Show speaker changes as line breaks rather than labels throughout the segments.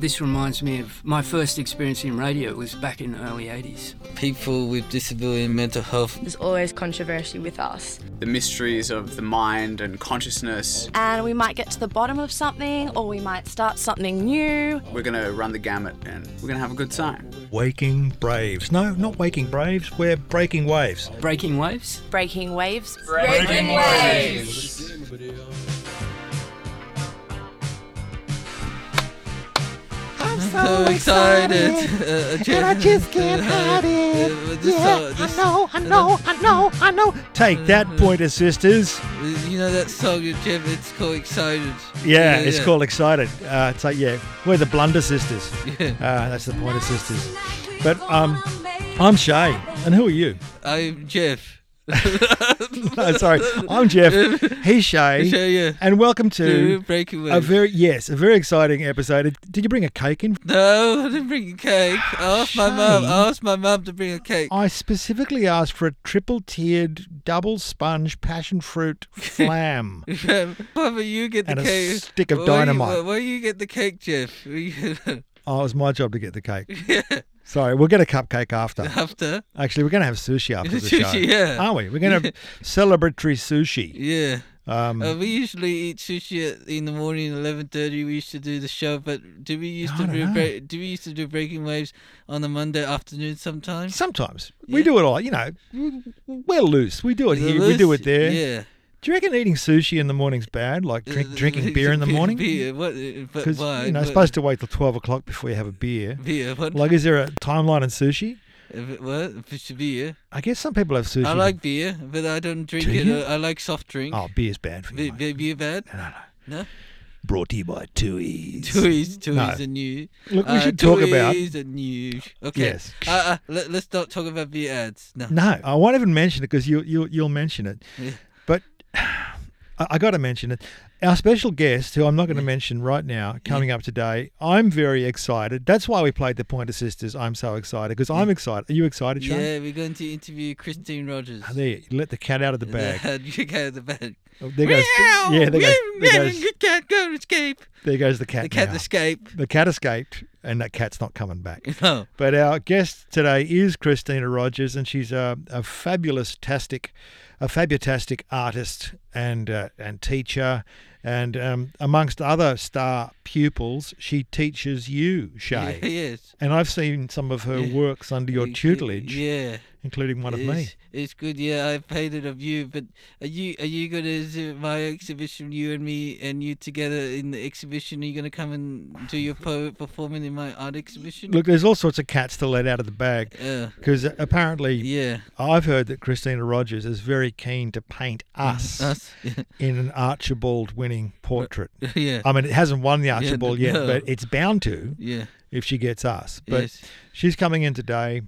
This reminds me of my first experience in radio was back in the early 80s.
People with disability and mental health.
There's always controversy with us.
The mysteries of the mind and consciousness.
And we might get to the bottom of something or we might start something new.
We're going to run the gamut and we're going to have a good time.
Waking Braves. No, not Waking Braves. We're Breaking Waves.
Breaking waves?
Breaking waves.
Breaking waves.
I'm so excited. Uh,
And I just can't hide it. Yeah,
song- this-
I know, I know, I know, I know. Take that, Pointer Sisters.
You know that song, Geoff? It's called Excited.
Yeah, it's
yeah.
called Excited. Uh, it's like, yeah, we're the Blunder Sisters.
Yeah.
Uh, that's the Pointer Sisters. But um, I'm Shai. And who are you?
I'm Geoff.
no, sorry. I'm Geoff. He's Shai.
Shai, yeah.
And welcome
To Breaking
a very, yes, a very exciting episode. Did you bring a cake in?
No, I didn't bring a cake. I asked my mum. I asked my mum to bring a cake.
I specifically asked for a triple tiered, double sponge passion fruit flam.
Papa, you get the
And a
cake.
stick of
Why you-
dynamite.
Why, why you get the cake, Geoff? You-
Oh, it was my job to get the cake.
yeah.
Sorry, we'll get a cupcake after.
After.
Actually, we're going to have sushi after the
Sushi,
show.
yeah.
Aren't we? We're going to have celebratory sushi.
Yeah.
Um,
Uh, we usually eat sushi at, in the morning, eleven thirty. We used to do the show, but do we used to do break, do we used to do breaking waves on a Monday afternoon sometimes?
sometimes we do it all. You know, we're loose. We do it
The
here. We do it there.
Yeah.
Do you reckon eating sushi in the morning's bad? Like drink,
Uh,
drinking beer in the morning?
Beer. What? uh, But
Because you know,
What-
supposed to wait till twelve o'clock before you have a beer.
beer. What?
Like, is there a timeline in sushi?
Uh, what? Beer.
I guess some people have sushi.
I like beer, but I don't drink
Do
it.
you?
I like soft drink.
Oh, beer's bad for you.
Be-
mate.
beer bad?
No, no, no.
No.
Brought to you by Tooheys.
Tooheys, Tooheys
No.
are new.
Look, we
Uh,
should talk about.
Tooheys are new. Okay.
Yes.
Uh, uh, let, let's not talk about beer ads. No.
No, I won't even mention it because you you you'll mention it. I, I got to mention it. Our special guest, who I'm not going to mention right now, coming up today. I'm very excited. That's why we played the Pointer Sisters. I'm so excited because I'm excited. Are you excited, Sean?
Yeah, we're going to interview Christine Rogers.
Ah, There, you let the cat out of the bag.
you go the bag.
Oh, there goes. Yeah, there goes. There goes,
The cat go escape.
there goes the cat.
The cat
now.
escape.
The cat escaped, and that cat's not coming back.
No.
But our guest today is Christina Rogers, and she's a, a fabulous tastic, a fabutastic artist and uh, and teacher, and um, amongst other star pupils, she teaches you, Shai.
yes.
And I've seen some of her
Yeah.
works under your tutelage,
Yeah.
Including one of me.
It's, it's good. Yeah, I painted of you, but are you are you going to exhibit my exhibition? You and me and you together in the exhibition. Are you going to come and do your poet performing in my art exhibition?
Look, there's all sorts of cats to let out of the bag
Uh,
because apparently
yeah.
I've heard that Christina Rogers is very keen to paint us
Us.
in an Archibald winning portrait.
yeah.
I mean, it hasn't won the
Yeah,
Archibald
no.
yet, but it's bound to
yeah.
if she gets us. But
yes.
she's coming in today.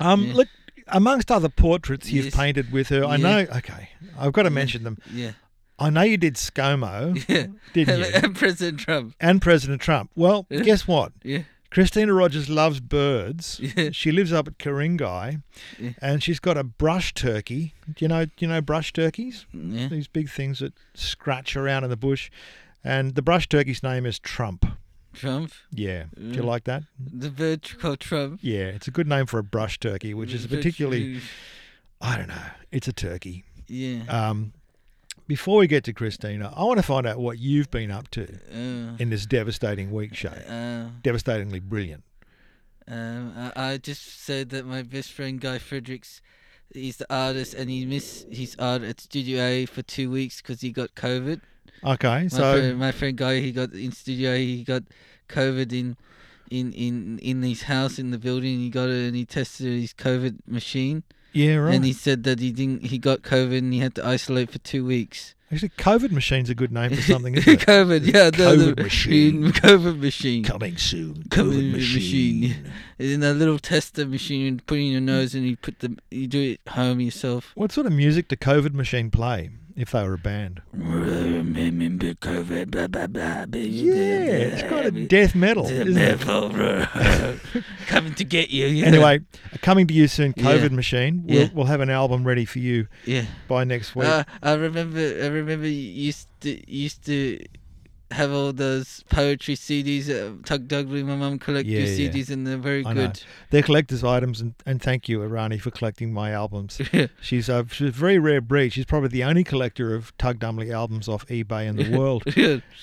Um,
Yeah.
look, amongst other portraits you've painted with her, I
Yeah.
know. Okay, I've got to mention them.
Yeah.
I know you did ScoMo,
Yeah.
didn't you?
and President Trump.
and President Trump. Well,
Yeah.
guess what?
Yeah.
Christina Rogers loves birds.
Yeah.
She lives up at Ku-ring-gai,
Yeah.
and she's got a brush turkey. Do you know? Do you know brush turkeys?
Yeah.
These big things that scratch around in the bush. And the brush turkey's name is Trump.
Trump.
Yeah. Do you
Mm.
like that?
The bird called Trump.
Yeah, it's a good name for a brush turkey, which is particularly, I don't know, it's a turkey.
Yeah.
Um, before we get to Christina, I want to find out what you've been up to
Uh,
in this devastating week show.
uh,
Devastatingly brilliant.
Um, I, I just said that my best friend Guy Fredericks, he's the artist, and he missed his art at Studio A for two weeks because he got COVID.
Okay,
My,
so
friend, my friend Guy, he got in Studio he got COVID in, in, in, in his house in the building. He got it and he tested his COVID machine,
yeah, right.
and he said that he didn't. He got COVID and he had to isolate for two weeks.
Actually, COVID machine's a good name for something, isn't it?
COVID, yeah, the,
COVID
the
machine.
COVID machine.
Coming soon.
COVID
COVID
machine.
machine.
in a little tester machine you put in your nose and you put the you do it home yourself.
What sort of music did COVID machine play if they were a band? Yeah, it's kind of death metal, isn't it?
coming to get you. Yeah.
Anyway, coming to you soon,
Yeah.
COVID Machine. We'll,
Yeah.
we'll have an album ready for you
yeah.
by next week.
Uh, I remember. I remember you used to you used to have all those poetry CDs. Uh, Tug Dumbly, my mum collected
Yeah, yeah.
CDs, and they're very
I know.
good.
They're collector's items, and, and thank you, Irani, for collecting my albums. She's a, she's a very rare breed. She's probably the only collector of Tug Dumbly albums off eBay in the world.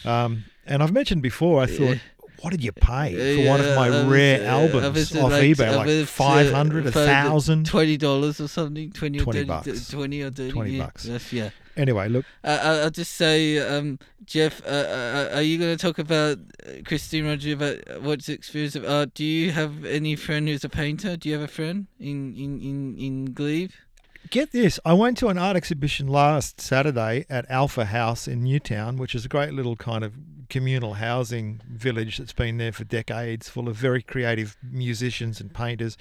Um, and I've mentioned before, I thought. What did you pay for one of my rare
uh,
albums off
like,
eBay? Like
was, uh,
500, a
for the
1000
twenty dollars or something, twenty or
20
30,
bucks.
twenty or thirty.
20
yeah.
bucks.
Yes, yeah.
Anyway, look,
Uh, I- I'll just say, um, Geoff, uh, uh, are you going to talk about uh, Christine Roger about what's the experience of art? Do you have any friend who's a painter? Do you have a friend in in in in Glebe?
Get this. I went to an art exhibition last Saturday at Alpha House in Newtown, which is a great little kind of communal housing village that's been there for decades, full of very creative musicians and painters.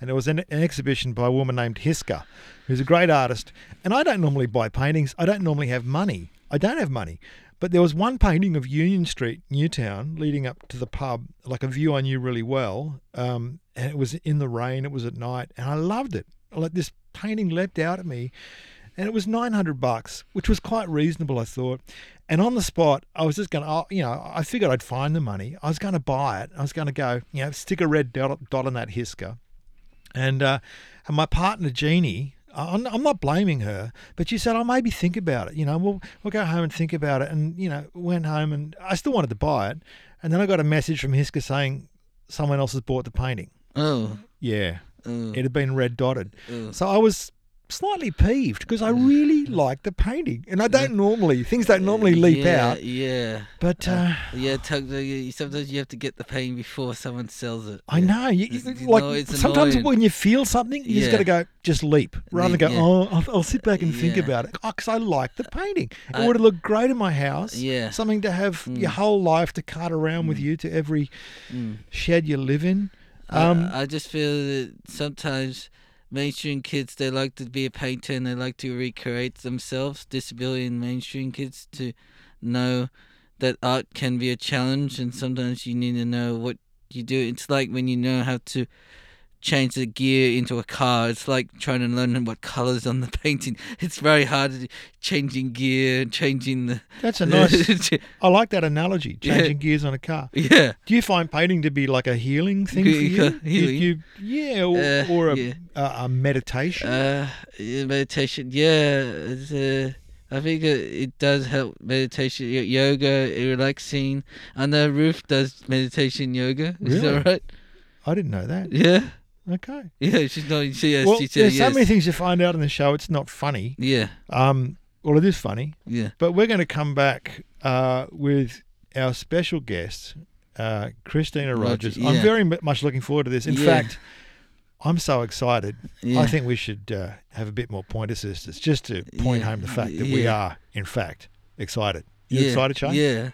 And there was an, an exhibition by a woman named Hiska, who's a great artist. And I don't normally buy paintings, I don't normally have money. I don't have money. But there was one painting of Union Street, Newtown, leading up to the pub, like a view I knew really well. Um, and it was in the rain, it was at night, and I loved it. Like this painting leapt out at me, and it was 900 bucks, which was quite reasonable, I thought. And on the spot, I was just going to, you know, I figured I'd find the money. I was going to buy it. I was going to go, you know, stick a red dot, dot on that Hiska. And, uh, and my partner, Jeannie, I'm, I'm not blaming her, but she said, "Oh, maybe think about it. You know, we'll we'll go home and think about it." And you know, went home and I still wanted to buy it, and then I got a message from Hiska saying someone else has bought the painting.
Oh,
Yeah,
oh,
it had been red dotted.
oh.
So I was slightly peeved because I really liked the painting, and I don't normally things don't normally leap
yeah,
out,
Yeah,
but uh,
yeah. Sometimes you have to get the painting before someone sells it.
I know. You,
It's-
like
it's
sometimes
annoying.
when you feel something, you just got to go, just leap, rather than
Leap,
go,
yeah.
oh, I'll, I'll sit back and think about it. Oh, because I like the painting. It
I-
would have looked great in my house.
Yeah.
Something to have
Mm.
your whole life to cart around with you to every
Mm.
shed you live in.
I-
Um,
I, just feel that sometimes mainstream kids they like to be a painter and they like to recreate themselves. Disability and mainstream kids to know that art can be a challenge, and sometimes you need to know what you do. It's like when you know how to change the gear into a car. It's like trying to learn what colors on the painting. It's very hard changing gear, changing the.
That's a nice. I like that analogy.
Yeah.
Changing gears on a car.
yeah.
Do you find painting to be like a healing thing for you?
he-
You-
healing.
you- yeah, or,
Uh,
or a,
yeah.
a, a meditation.
Uh, yeah, meditation. Yeah, uh, I think it, it does help meditation, yoga, relaxing. I know Ruth does meditation yoga. Is
Really?
that right?
I didn't know that.
Yeah,
Okay.
yeah. She's not. She, yes,
well,
she said
there's
yes.
so many things you find out in the show. It's not funny.
Yeah,
Um, well, it is funny,
yeah.
but we're going to come back uh, with our special guest, uh, Christina
Roger,
Rogers. I'm very much looking forward to this. In
Yeah.
fact, I'm so excited.
yeah.
I think we should uh, have a bit more Pointer Sisters just to point
Yeah,
home the fact that we are, in fact, excited. You
yeah.
excited, Shane?
Yeah.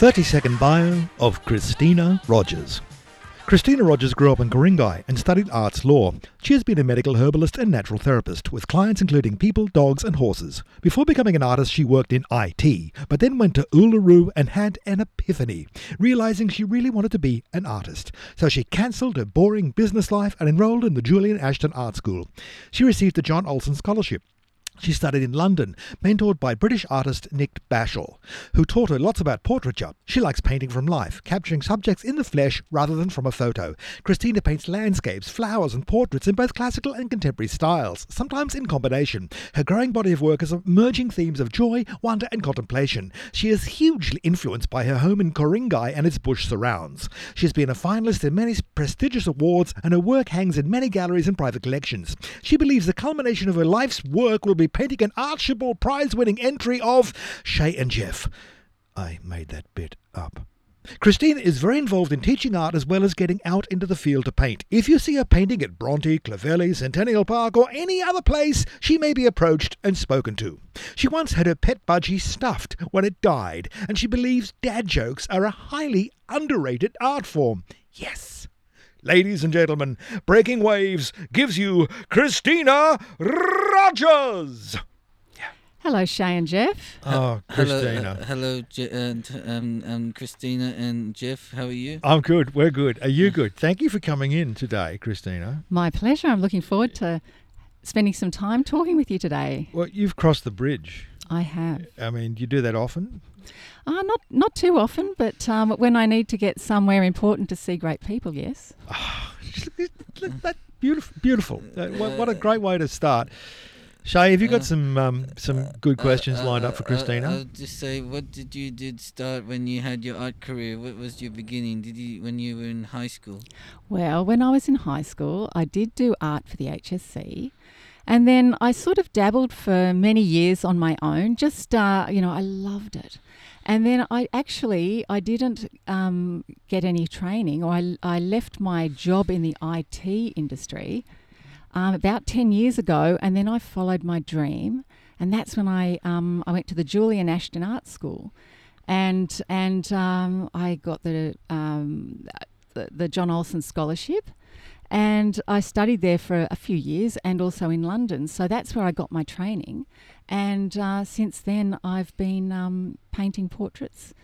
30 second bio of Christina Rogers. Christina Rogers grew up in Ku-ring-gai and studied arts law. She has been a medical herbalist and natural therapist, with clients including people, dogs, and horses. Before becoming an artist, she worked in IT, but then went to Uluru and had an epiphany, realizing she really wanted to be an artist. So she cancelled her boring business life and enrolled in the Julian Ashton Art School. She received the John Olsen Scholarship. She studied in London, mentored by British artist Nick Bashall, who taught her lots about portraiture. She likes painting from life, capturing subjects in the flesh rather than from a photo. Christina paints landscapes, flowers, and portraits in both classical and contemporary styles, sometimes in combination. Her growing body of work is merging themes of joy, wonder, and contemplation. She is hugely influenced by her home in Ku-ring-gai and its bush surrounds. She has been a finalist in many prestigious awards, and her work hangs in many galleries and private collections. She believes the culmination of her life's work will be painting an Archibald Prize winning entry of Shai and Geoff. I made that bit up. Christine is very involved in teaching art as well as getting out into the field to paint. If you see her painting at Bronte, Clovelly, Centennial Park, or any other place, she may be approached and spoken to. She once had her pet budgie stuffed when it died, and she believes dad jokes are a highly underrated art form. Yes. Ladies and gentlemen, Breaking Waves gives you Christina Rogers.
Hello, Shai and Geoff.
Oh,
Hello,
Christina.
uh, hello, Je- and um, um, Christina and Geoff. How are you?
I'm good. We're good. Are you good? Thank you for coming in today, Christina.
My pleasure. I'm looking forward to spending some time talking with you today.
Well, you've crossed the bridge.
I have.
I mean, you do that often.
Uh, not not too often, but um, when I need to get somewhere important to see great people, yes.
that beautiful, beautiful. Uh, what, what a great way to start. Shai, have you got
Uh,
some um, some good questions
Uh,
lined
uh,
up for
uh,
Christina?
I'll just say, what did you did start when you had your art career? What was your beginning? Did you when you were in high school?
Well, when I was in high school, I did do art for the HSC. And then I sort of dabbled for many years on my own. Just, uh, you know, I loved it. And then I actually, I didn't um, get any training or I, I left my job in the IT industry um, about 10 years ago. And then I followed my dream. And that's when I, um, I went to the Julian Ashton Art School. And, and um, I got the, um, the, the John Olsen Scholarship. And I studied there for a few years and also in London. So that's where I got my training. And uh, since then, I've been um, painting portraits,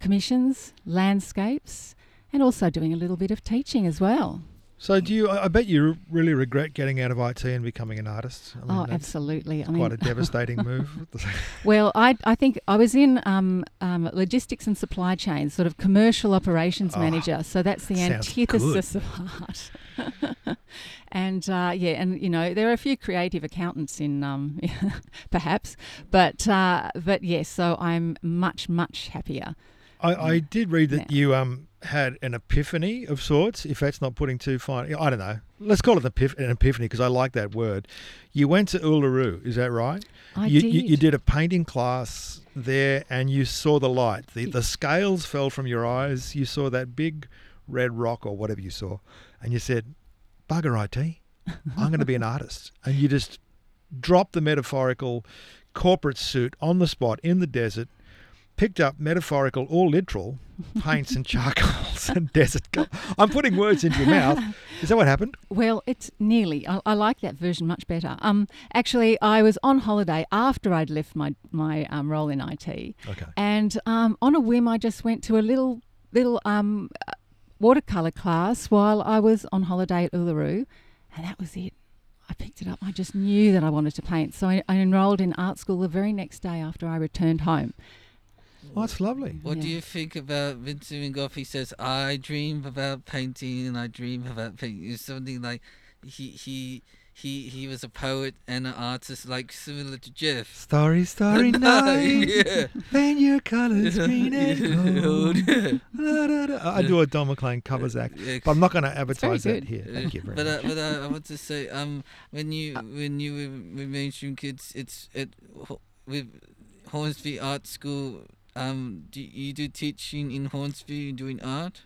commissions, landscapes, and also doing a little bit of teaching as well.
So, do you? I bet you really regret getting out of IT and becoming an artist. I mean,
oh, absolutely. I
Quite a devastating move.
Well, I, I think I was in um, um, logistics and supply chain, sort of commercial operations
Oh,
manager. So that's the antithesis of art. and uh, yeah, and you know there are a few creative accountants in um, perhaps, but uh, but yes, so I'm much much happier.
I, I did read that
Yeah.
you um had an epiphany of sorts. If that's not putting too fine, I don't know. Let's call it an epiphany because I like that word. You went to Uluru, is that right?
I
you,
did.
You, you did a painting class there, and you saw the light. The the scales fell from your eyes. You saw that big red rock or whatever you saw, and you said, "Bugger IT, I'm going to be an artist." And you just dropped the metaphorical corporate suit on the spot in the desert. Picked up metaphorical or literal paints and charcoals and desert. I'm putting words into your mouth. Is that what happened?
Well, it's nearly. I, I like that version much better. Um, actually, I was on holiday after I'd left my my um, role in IT,
Okay.
and um, on a whim, I just went to a little little um, uh, watercolor class while I was on holiday at Uluru, and that was it. I picked it up. I just knew that I wanted to paint, so I, I enrolled in art school the very next day after I returned home.
Oh, that's lovely.
What do you think about Vincent Van Gogh? He says, "I dream about painting, and I dream about painting." Something like he he he he was a poet and an artist, like similar to Geoff.
Starry, starry night.
yeah.
Then your colours green and gold.
Yeah.
Da, da, da. I do a Don McLean covers act, but I'm not going to advertise that here. Thank you very
but
much.
Uh, but uh, I want to say, um, when you when you were with mainstream kids, it's at Ho- with Hornsby Art School. Um, do you do teaching in Hornsby doing art?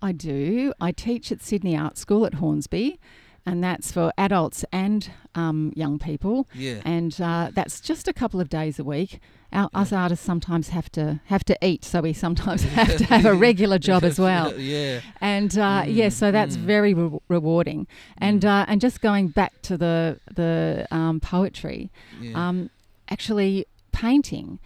I do. I teach at Sydney Art School at Hornsby, and that's for adults and um, young people.
Yeah.
and uh, that's just a couple of days a week. Our, Us artists sometimes have to have to eat, so we sometimes have to have a regular job as well.
yeah.
And uh, yeah,
Mm,
so that's
mm.
very re- rewarding. And
Mm.
uh, and just going back to the the um, poetry,
Yeah.
um, actually painting,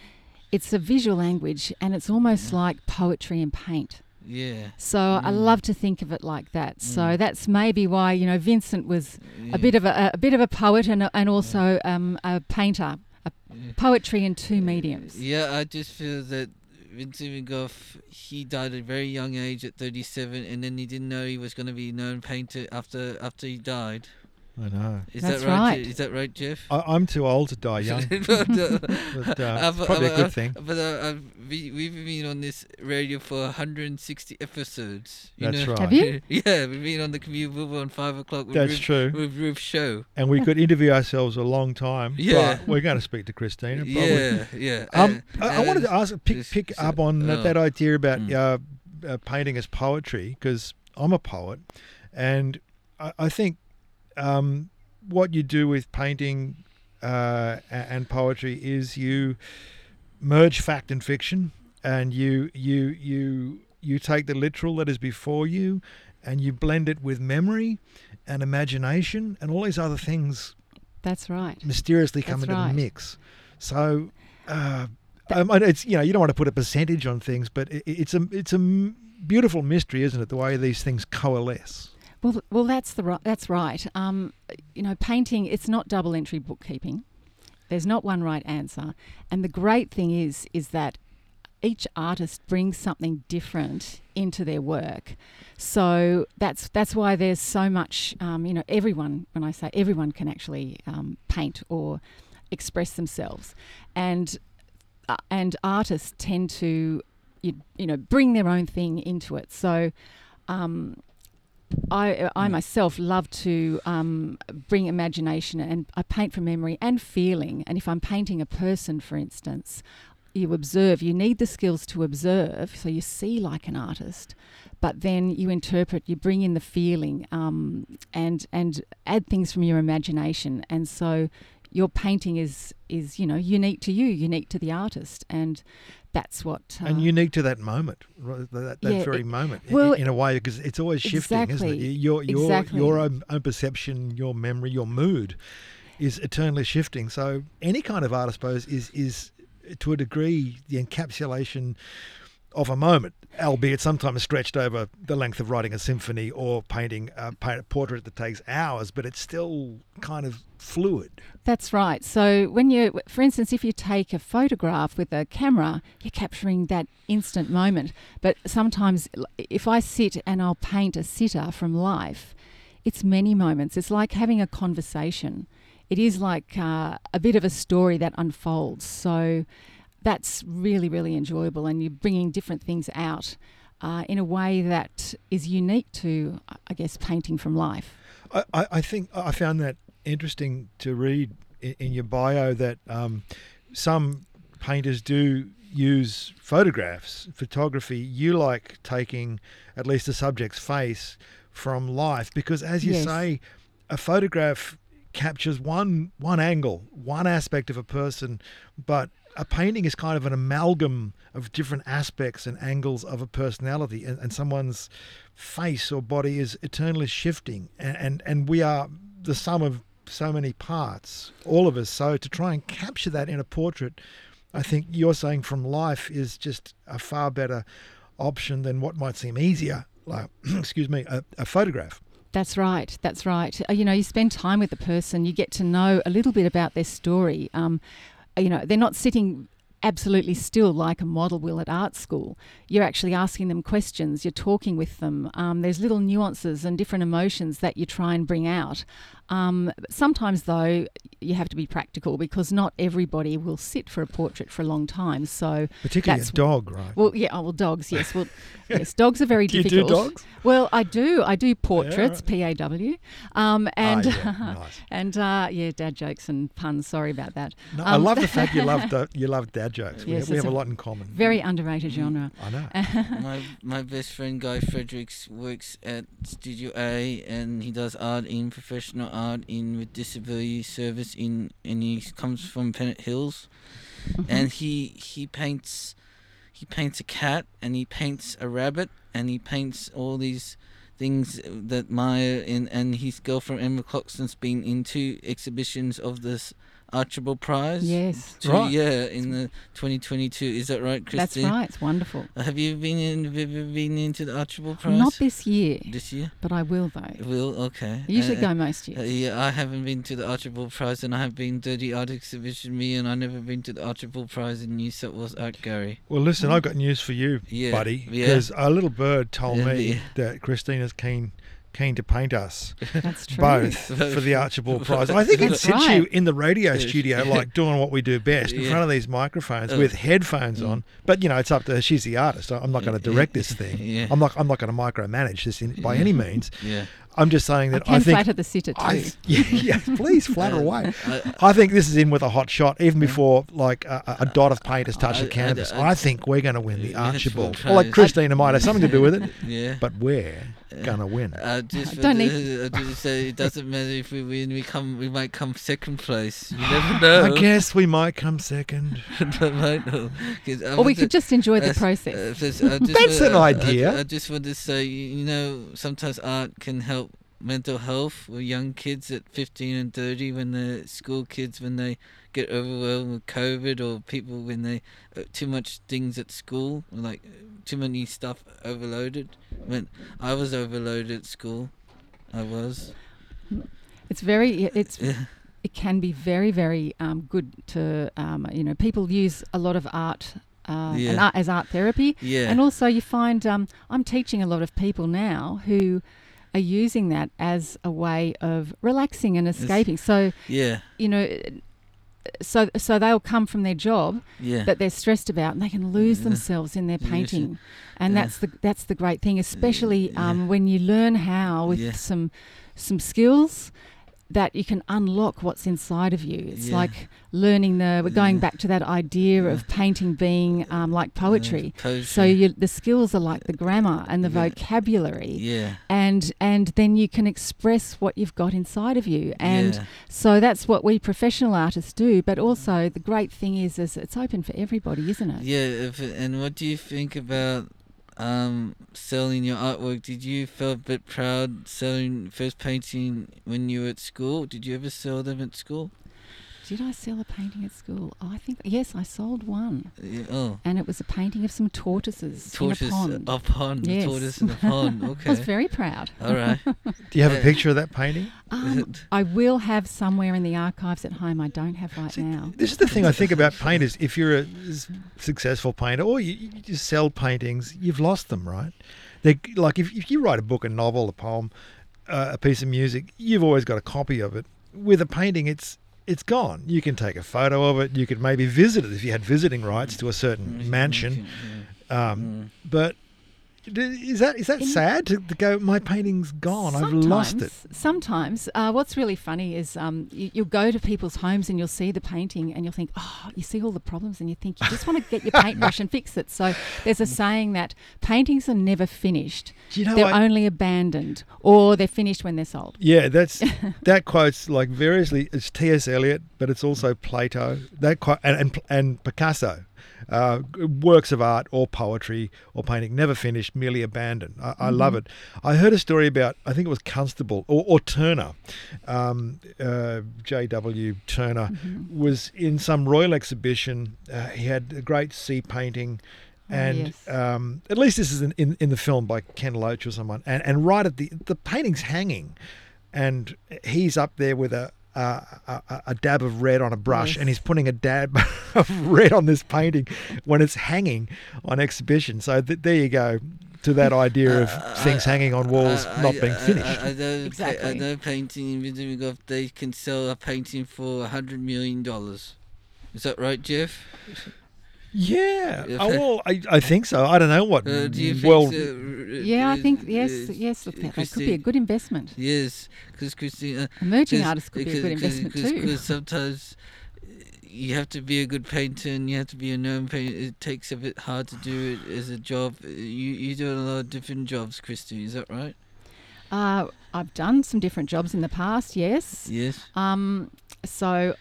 it's a visual language, and it's almost like poetry and paint.
yeah.
So I
Mm.
love to think of it like that. So
Mm.
that's maybe why you know Vincent was
yeah.
a bit of a, a bit of a poet and a, and also um, a painter a poetry in two mediums.
Yeah, I just feel that Vincent van Gogh, he died at a very young age at 37, and then he didn't know he was going to be known painter after after he died.
I know.
Is
That's
that right?
right.
Is that right, Geoff?
I, I'm too old to die young,
but, uh,
but uh,
I've-
probably a
I've-
good
I've-
thing.
But uh, I've, we, we've been on this radio for 160 episodes. You
That's
know?
right.
Have you?
Yeah, we've been on the commute Bubble on 5 o'clock with,
That's
Ruth,
true.
with Ruth Show.
And we could interview ourselves a long time.
Yeah.
But we're going to speak to Christina. Probably.
Yeah, yeah.
Um,
uh,
I, I wanted to ask, pick, pick
so-
up on that,
oh.
that idea about
Mm.
uh, uh, painting as poetry because I'm a poet, and I, I think um, what you do with painting uh, and poetry is you merge fact and fiction, and you you you you take the literal that is before you, and you blend it with memory and imagination and all these other things
That's right.
mysteriously come
That's
into
right.
the mix. So, uh, um, it's you know you don't want to put a percentage on things, but it, it's a it's a beautiful mystery, isn't it? The way these things coalesce.
Well, well, that's the ri- that's right. Um, you know, painting it's not double entry bookkeeping. There's not one right answer, and the great thing is is that each artist brings something different into their work. So that's that's why there's so much. Um, you know, everyone. When I say everyone can actually um, paint or express themselves, and uh, and artists tend to you, you know bring their own thing into it. So. Um, I, I myself love to um, bring imagination and I paint from memory and feeling. And if I'm painting a person, for instance, you observe, you need the skills to observe, so you see like an artist, but then you interpret, you bring in the feeling um, and, and add things from your imagination. And so your painting is, is, you know, unique to you, unique to the artist. And that's what. Uh,
and unique to that moment, right, that, that
Yeah,
very
it-
moment,
well,
in a way, because it's always shifting, isn't it? Your your
exactly.
your own, own perception, your memory, your mood is eternally shifting. So any kind of art, I suppose, is is to a degree the encapsulation of a moment, albeit sometimes stretched over the length of writing a symphony or painting a portrait that takes hours, but it's still kind of fluid.
That's right. So when you, for instance, if you take a photograph with a camera, you're capturing that instant moment. But sometimes, if I sit and I'll paint a sitter from life, it's many moments. It's like having a conversation. It is like uh, a bit of a story that unfolds. So that's really, really enjoyable, and you're bringing different things out. Uh, in a way that is unique to, I guess, painting from life.
I, I think I found that interesting to read in, in your bio that um, some painters do use photographs, photography. You like taking at least the subject's face from life because, as you
Yes.
say, a photograph captures one one angle, one aspect of a person, but a painting is kind of an amalgam of different aspects and angles of a personality, and, and someone's face or body is eternally shifting, and, and and we are the sum of so many parts, all of us. So to try and capture that in a portrait, I think you're saying from life is just a far better option than what might seem easier, like excuse me, a, a photograph.
That's right. That's right. Uh, You know, you spend time with the person, you get to know a little bit about their story. Um, you know, they're not sitting absolutely still like a model will at art school. You're actually asking them questions, you're talking with them. Um, there's little nuances and different emotions that you try and bring out. Um, sometimes, though, you have to be practical because not everybody will sit for a portrait for a long time. So,
Particularly
That's-
a dog, right?
well, yeah, oh, well, dogs, yes. Well, yes, dogs are very
Do you do
difficult.
dogs?
Well, I do. I do portraits,
right.
P A W, um, and
Ah, yeah, nice.
and uh, yeah, dad jokes and puns. Sorry about that.
No, I
Um,
love the fact you love da- you love dad jokes. We,
Yes,
have, we have a
a
lot in common.
Very underrated genre.
I know.
my my best friend Guy Fredericks works at Studio A and he does art in professional art in with disability service in and he comes from Pennant Hills. Mm-hmm. And he he paints he paints a cat and he paints a rabbit and he paints all these things that Maya and and his girlfriend Emma Cloxton's been into exhibitions of this Archibald Prize.
Yes,
To,
Right.
Yeah, in the 2022. Is that right, Christine?
that's right. It's wonderful.
Uh, Have you been in? Have you been into the Archibald Prize?
Not this year,
This year.
but I will though.
Will okay.
I usually
Uh,
go most
Uh,
years.
yeah, I haven't been to the Archibald Prize, and I have been to the art exhibition. Me, and I never been to the Archibald Prize in New South Wales Art Gallery.
Well, listen, I've got news for you,
Yeah,
buddy.
yeah.
Because a little bird told
Yeah,
me
yeah.
that Christina's keen keen to paint us
That's true.
both for the Archibald Prize. I think it sits you in the radio studio, like doing what we do best, in
Yeah.
front of these microphones
Oh.
with headphones
Mm.
on. But you know, it's up to her. She's the artist. I'm not going to direct this thing.
Yeah.
I'm not. I'm not going to micromanage this in, by any means.
Yeah.
I'm just saying
I
that
can
I think.
flatter the sitter too.
I, yeah, yeah, please flatter
Uh,
away.
I-
I think this is in with a hot shot, even before like a, a- a dot of paint has touched
I-
the canvas.
I-
I, think we're going to win the
Yeah,
Archibald. Well, like
right.
Christina might have something to do with it,
Yeah.
but we're going to win.
Uh, just for
Don't
the, uh, just say it doesn't matter if we win. We come. We might come second place. You never know.
I guess we might come second.
I might know. 'Cause I
or we
to-
could just enjoy the
uh,
process.
uh, just- just
That's
wa-
an
uh, I-
idea.
I, just want to say, you know, sometimes art can help mental health with young kids at 15 and 30 when they're school kids when they get overwhelmed with COVID or people when they uh, too much things at school like too many stuff overloaded. When I was overloaded at school, I was.
It's very. It's it can be very very um, good to um, you know people use a lot of art. Uh, and
Yeah.
art as art therapy,
Yeah.
and also you find um, I'm teaching a lot of people now who are using that as a way of relaxing and escaping. So
yeah.
you know, so so they'll come from their job
Yeah.
that they're stressed about, and they can lose
Yeah.
themselves in their painting, and
yeah.
that's the that's the great thing, especially um, when you learn how with some some skills that you can unlock what's inside of you. It's
Yeah.
like learning the. We're going
Yeah.
back to that idea of painting being um, like poetry.
poetry.
So you, the skills are like the grammar and the
Yeah.
vocabulary,
Yeah.
and and then you can express what you've got inside of you, and
yeah.
so that's what we professional artists do. But also the great thing is, is it's open for everybody, isn't it?
Yeah, if, and what do you think about um, selling your artwork? Did you feel a bit proud selling first painting when you were at school? Did you ever sell them at school?
Did I sell a painting at school? I think yes, I sold one,
Yeah, oh,
and it was a painting of some tortoises
tortoise
in a pond.
a pond,
Yes.
tortoise in a pond. Okay.
I was very proud.
all right.
Do you have a
Uh,
picture of that painting?
Um, I will have somewhere in the archives at home. I don't have right now.
This is the thing I think about painters. If you're a successful painter or you, you just sell paintings, you've lost them, right? They like if, if you write a book, a novel, a poem, uh, a piece of music, you've always got a copy of it. With a painting, it's it's gone. You can take a photo of it. You could maybe visit it if you had visiting rights to a certain mansion. Um,
Mm.
but is that is that
In-
sad to, go? My painting's gone. I've lost it.
Sometimes- uh, what's really funny is um, you, you'll go to people's homes and you'll see the painting and you'll think, oh, you see all the problems and you think you just want to get your paintbrush and fix it. So there's a saying that paintings are never finished;
you know?
they're
I-
only abandoned, or they're finished when they're sold.
Yeah, that's that quote's like variously. It's T. S. Eliot, but it's also Plato. That quote and and, and Picasso, uh, works of art or poetry or painting never finished, merely abandoned. I, I love it. I heard a story about I think it was Constable or, or Turner, um, uh, J. W. Turner was in some royal exhibition. Uh, he had a great sea painting.
Oh,
And
yes.
um, at least this is in, in, in the film by Ken Loach or someone. And, and right at the the painting's hanging, and he's up there with a a, a, a dab of red on a brush,
Yes.
and he's putting a dab of red on this painting when it's hanging on exhibition. So th- there you go to that idea of
Uh, uh
things
I-
hanging on walls
I-
not
I-
being
uh,
finished.
I, I know, pa- I know painting in Visiting Golf, they can sell a painting for a hundred million dollars. Is that right, Geoff?
Yeah.
Yeah.
Oh, well, I, I think so. I don't know what
Uh, do you think
well.
so, uh,
Yeah, I
uh,
think yes,
uh,
yes. Look, that, that could be a good investment.
Yes, because Christina,
Emerging
Cause-
artists could be a good
because-
investment
because-
too.
Because sometimes uh, you have to be a good painter and you have to be a known painter. It takes a bit hard to do it as a job. Uh, You you do a lot of different jobs, Christy. Is that right?
Uh, I've done some different jobs in the past. Yes.
Yes.
Um, so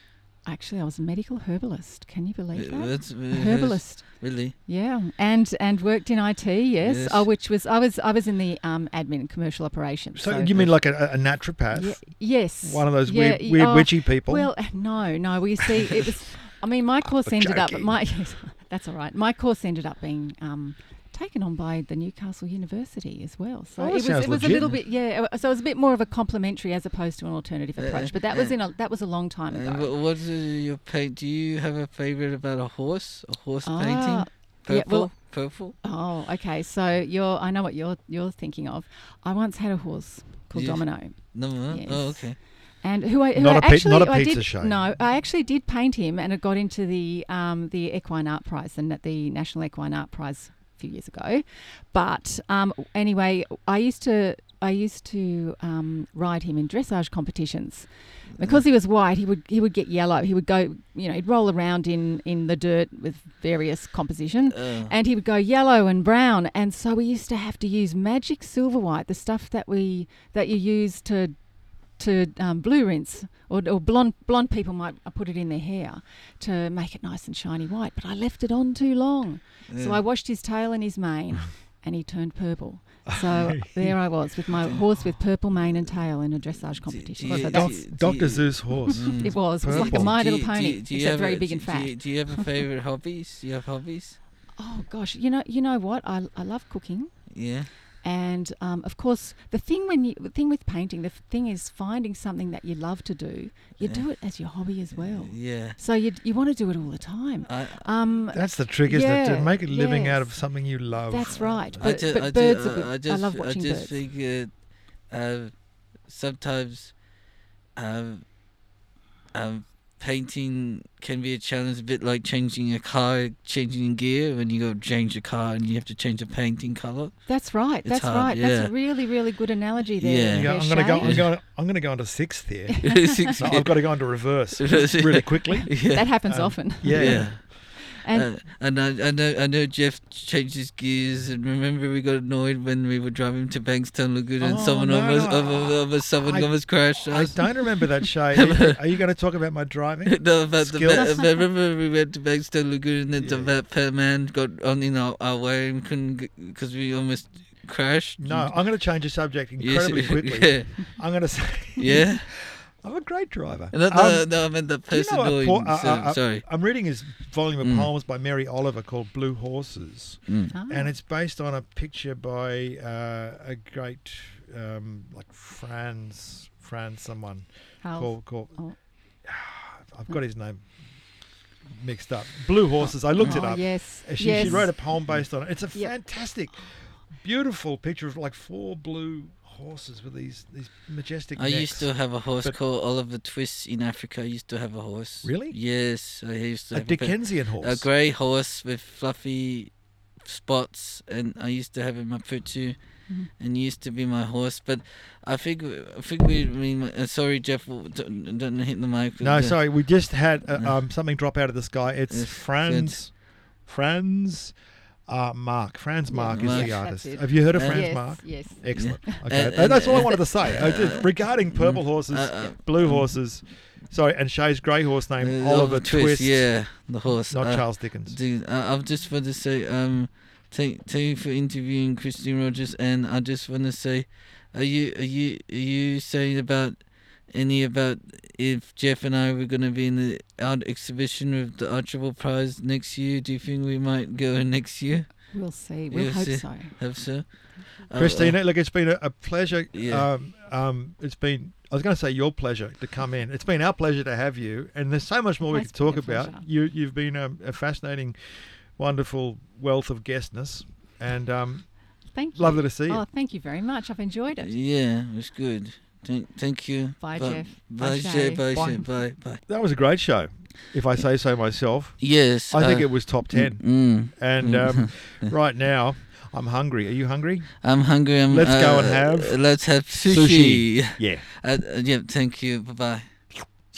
Actually, I was a medical herbalist. Can you believe that?
That's uh,
herbalist.
Really?
Yeah, and and worked in IT. Yes,
Yes.
Oh, which was I was I was in the um, admin and commercial operations.
So, you mean like a, a naturopath?
Ye- yes,
One of those
Yeah,
weird, weird
oh,
witchy people?
Well, no, no. We see it was. I mean, my course ended up.
joking.
My that's all right. My course ended up being um, taken on by the Newcastle University as well. So
Oh,
it was it was a little bit yeah. uh, So it was a bit more of a complementary as opposed to an alternative
Uh,
approach. But that was
uh,
in a that was a long time ago.
what, what's uh, your paint? Do you have a favorite about a horse? A horse
Ah,
painting?
yeah,
Purple?
well-
Purple?
Oh, okay. So you're I know what you're you're thinking of. I once had a horse called
Yes.
Domino.
No, uh,
Yes.
oh, okay.
And who I who
Not
I
a pi-
actually
not a pizza
did,
show.
No, I actually did paint him, and it got into the um, the Equine Art Prize, and the National Equine Art Prize a few years ago. But um, anyway, I used to I used to um, ride him in dressage competitions. Because he was white, he would he would get yellow. He would go, you know, he'd roll around in in the dirt with various composition,
Oh.
and he would go yellow and brown. And so we used to have to use magic silver white, the stuff that we that you use to to um, blue rinse or, or blonde blonde people might put it in their hair to make it nice and shiny white. But I left it on too long, so I washed his tail and his mane, and he turned purple. So there I was with my horse with purple mane and tail in a dressage competition.
do
So
you-
Doc-
that's,
do
Dr. Seuss horse.
Mm.
it was. It was like a My Little
you- do
Pony,
you- do
except
have
very
a-
big and fat.
you- Do you have a favorite hobbies? Do you have hobbies?
Oh gosh, you know, you know what? I, I love cooking.
Yeah.
And um, of course, the thing when you the thing with painting, the f- thing is finding something that you love to do. You
Yeah.
do it as your hobby as well.
Yeah.
So you you want to do it all the time.
I,
Um,
That's the trick, isn't it? To make a living out of something you love.
that's right.
I
But,
just,
but
I,
birds
just,
are.
I, just,
love watching birds.
I just
birds.
figured uh, sometimes um, um, painting can be a challenge, a bit like changing a car, changing gear. When you go change a car and you have to change the painting color.
That's right.
It's
That's
hard,
right.
yeah.
That's a really really good analogy there.
Yeah.
Yeah, I'm going to go. I'm
Shai.
going. I'm going to go into sixth here.
Six
No,
gear.
I've got to go into reverse really quickly.
yeah.
That happens
Um,
often.
Yeah.
And
Uh, and I, I know I know Geoff changed his gears and remember we got annoyed when we were driving to Bankstown Lagoon and
Oh,
someone
no,
almost
no,
almost, almost someone
I-
almost crashed
I don't remember that, Shai. Are you, going to talk about my driving?
no, about the
Skills?
ba- remember we went to Bankstown Lagoon and the
Yeah.
per man got on in our, our way and couldn't because we almost crashed.
No, I'm going to change the subject
Yes,
incredibly quickly.
yeah,
I'm going to say
yeah.
I'm a great driver.
No, no,
Um,
no, I meant the
do you
person
know
doing.
po- uh, uh, uh,
sorry.
I'm reading his volume of
Mm.
poems by Mary Oliver called Blue Horses,
Mm.
Ah,
and it's based on a picture by uh, a great, um, like Franz, Franz, someone
Hal-
called called.
oh.
I've got his name mixed up. Blue Horses. I looked it
oh,
up.
Yes.
Uh, She,
yes.
she wrote a poem based on it. It's a
Yep.
fantastic, beautiful picture of like four blue horses with these these majestic.
I
necks.
used to have a horse
But-
called Oliver Twist in Africa. I used to have a horse.
Really?
Yes, I used to
a
have a, pe-
Dickensian
a
horse.
grey horse with fluffy spots, and I used to have him up for two,
Mhm.
and used to be my horse. But I think I think we. I mean, uh, sorry, Geoff, w- don't, don't hit the mic.
no,
Uh,
sorry, we just had uh,
No.
um, something drop out of the sky. It's
Yes,
Franz, Franz, uh, Marc. Franz
Yeah,
Marc is
Marc.
the artist. Have you heard of
Uh,
Franz
yes.
Marc?
Yes.
Excellent. Okay,
And-
that-
and-
that's all I
uh,
wanted to say. Uh, just
uh,
regarding purple
mm,
horses,
uh, uh,
blue
mm.
horses. Sorry, and Shai's grey horse named
uh,
Oliver Twist.
Yeah, the horse.
not
uh,
Charles Dickens.
Dude, I, I just want to say, um, thank, thank you for interviewing Christine Rogers, and I just want to say, are you are you are you saying about any about if Geoff and I were going to be in the art exhibition with the Archibald Prize next year? Do you think we might go next year?
We'll see. We'll
You'll
hope
see.
so.
Hope so. Uh,
Christina, look, it's been a, a pleasure.
Yeah.
Um, um, it's been, I was going to say your pleasure to come in. It's been our pleasure to have you. And there's so much more we could talk about.
pleasure.
You, you've been um, a fascinating, wonderful wealth of guestness. And um,
Thank you.
lovely to see you.
Oh, thank you very much. I've enjoyed it.
yeah, it was good. Thank, thank you.
Bye,
Bye-
Geoff.
Bye,
Bye,
Geoff.
Shai.
Bye,
Bye.
Shai. Bye, bye.
That was a great show, if I say so myself.
Yes.
I think
uh,
it was top 10.
Mm,
And
mm.
um, right now, I'm hungry. Are you hungry?
I'm hungry. I'm,
Let's go and
uh,
have
Let's have
sushi.
sushi.
Yeah.
Uh, uh, yeah, thank you. Bye bye.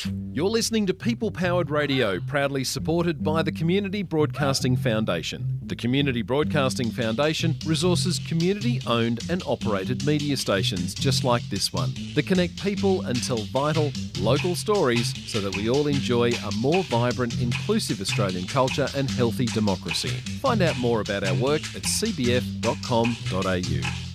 You're listening to People Powered Radio, proudly supported by the Community Broadcasting Foundation. The Community Broadcasting Foundation resources community owned and operated media stations just like this one that connect people and tell vital, local stories so that we all enjoy a more vibrant, inclusive Australian culture and healthy democracy. Find out more about our work at cbf.com.au.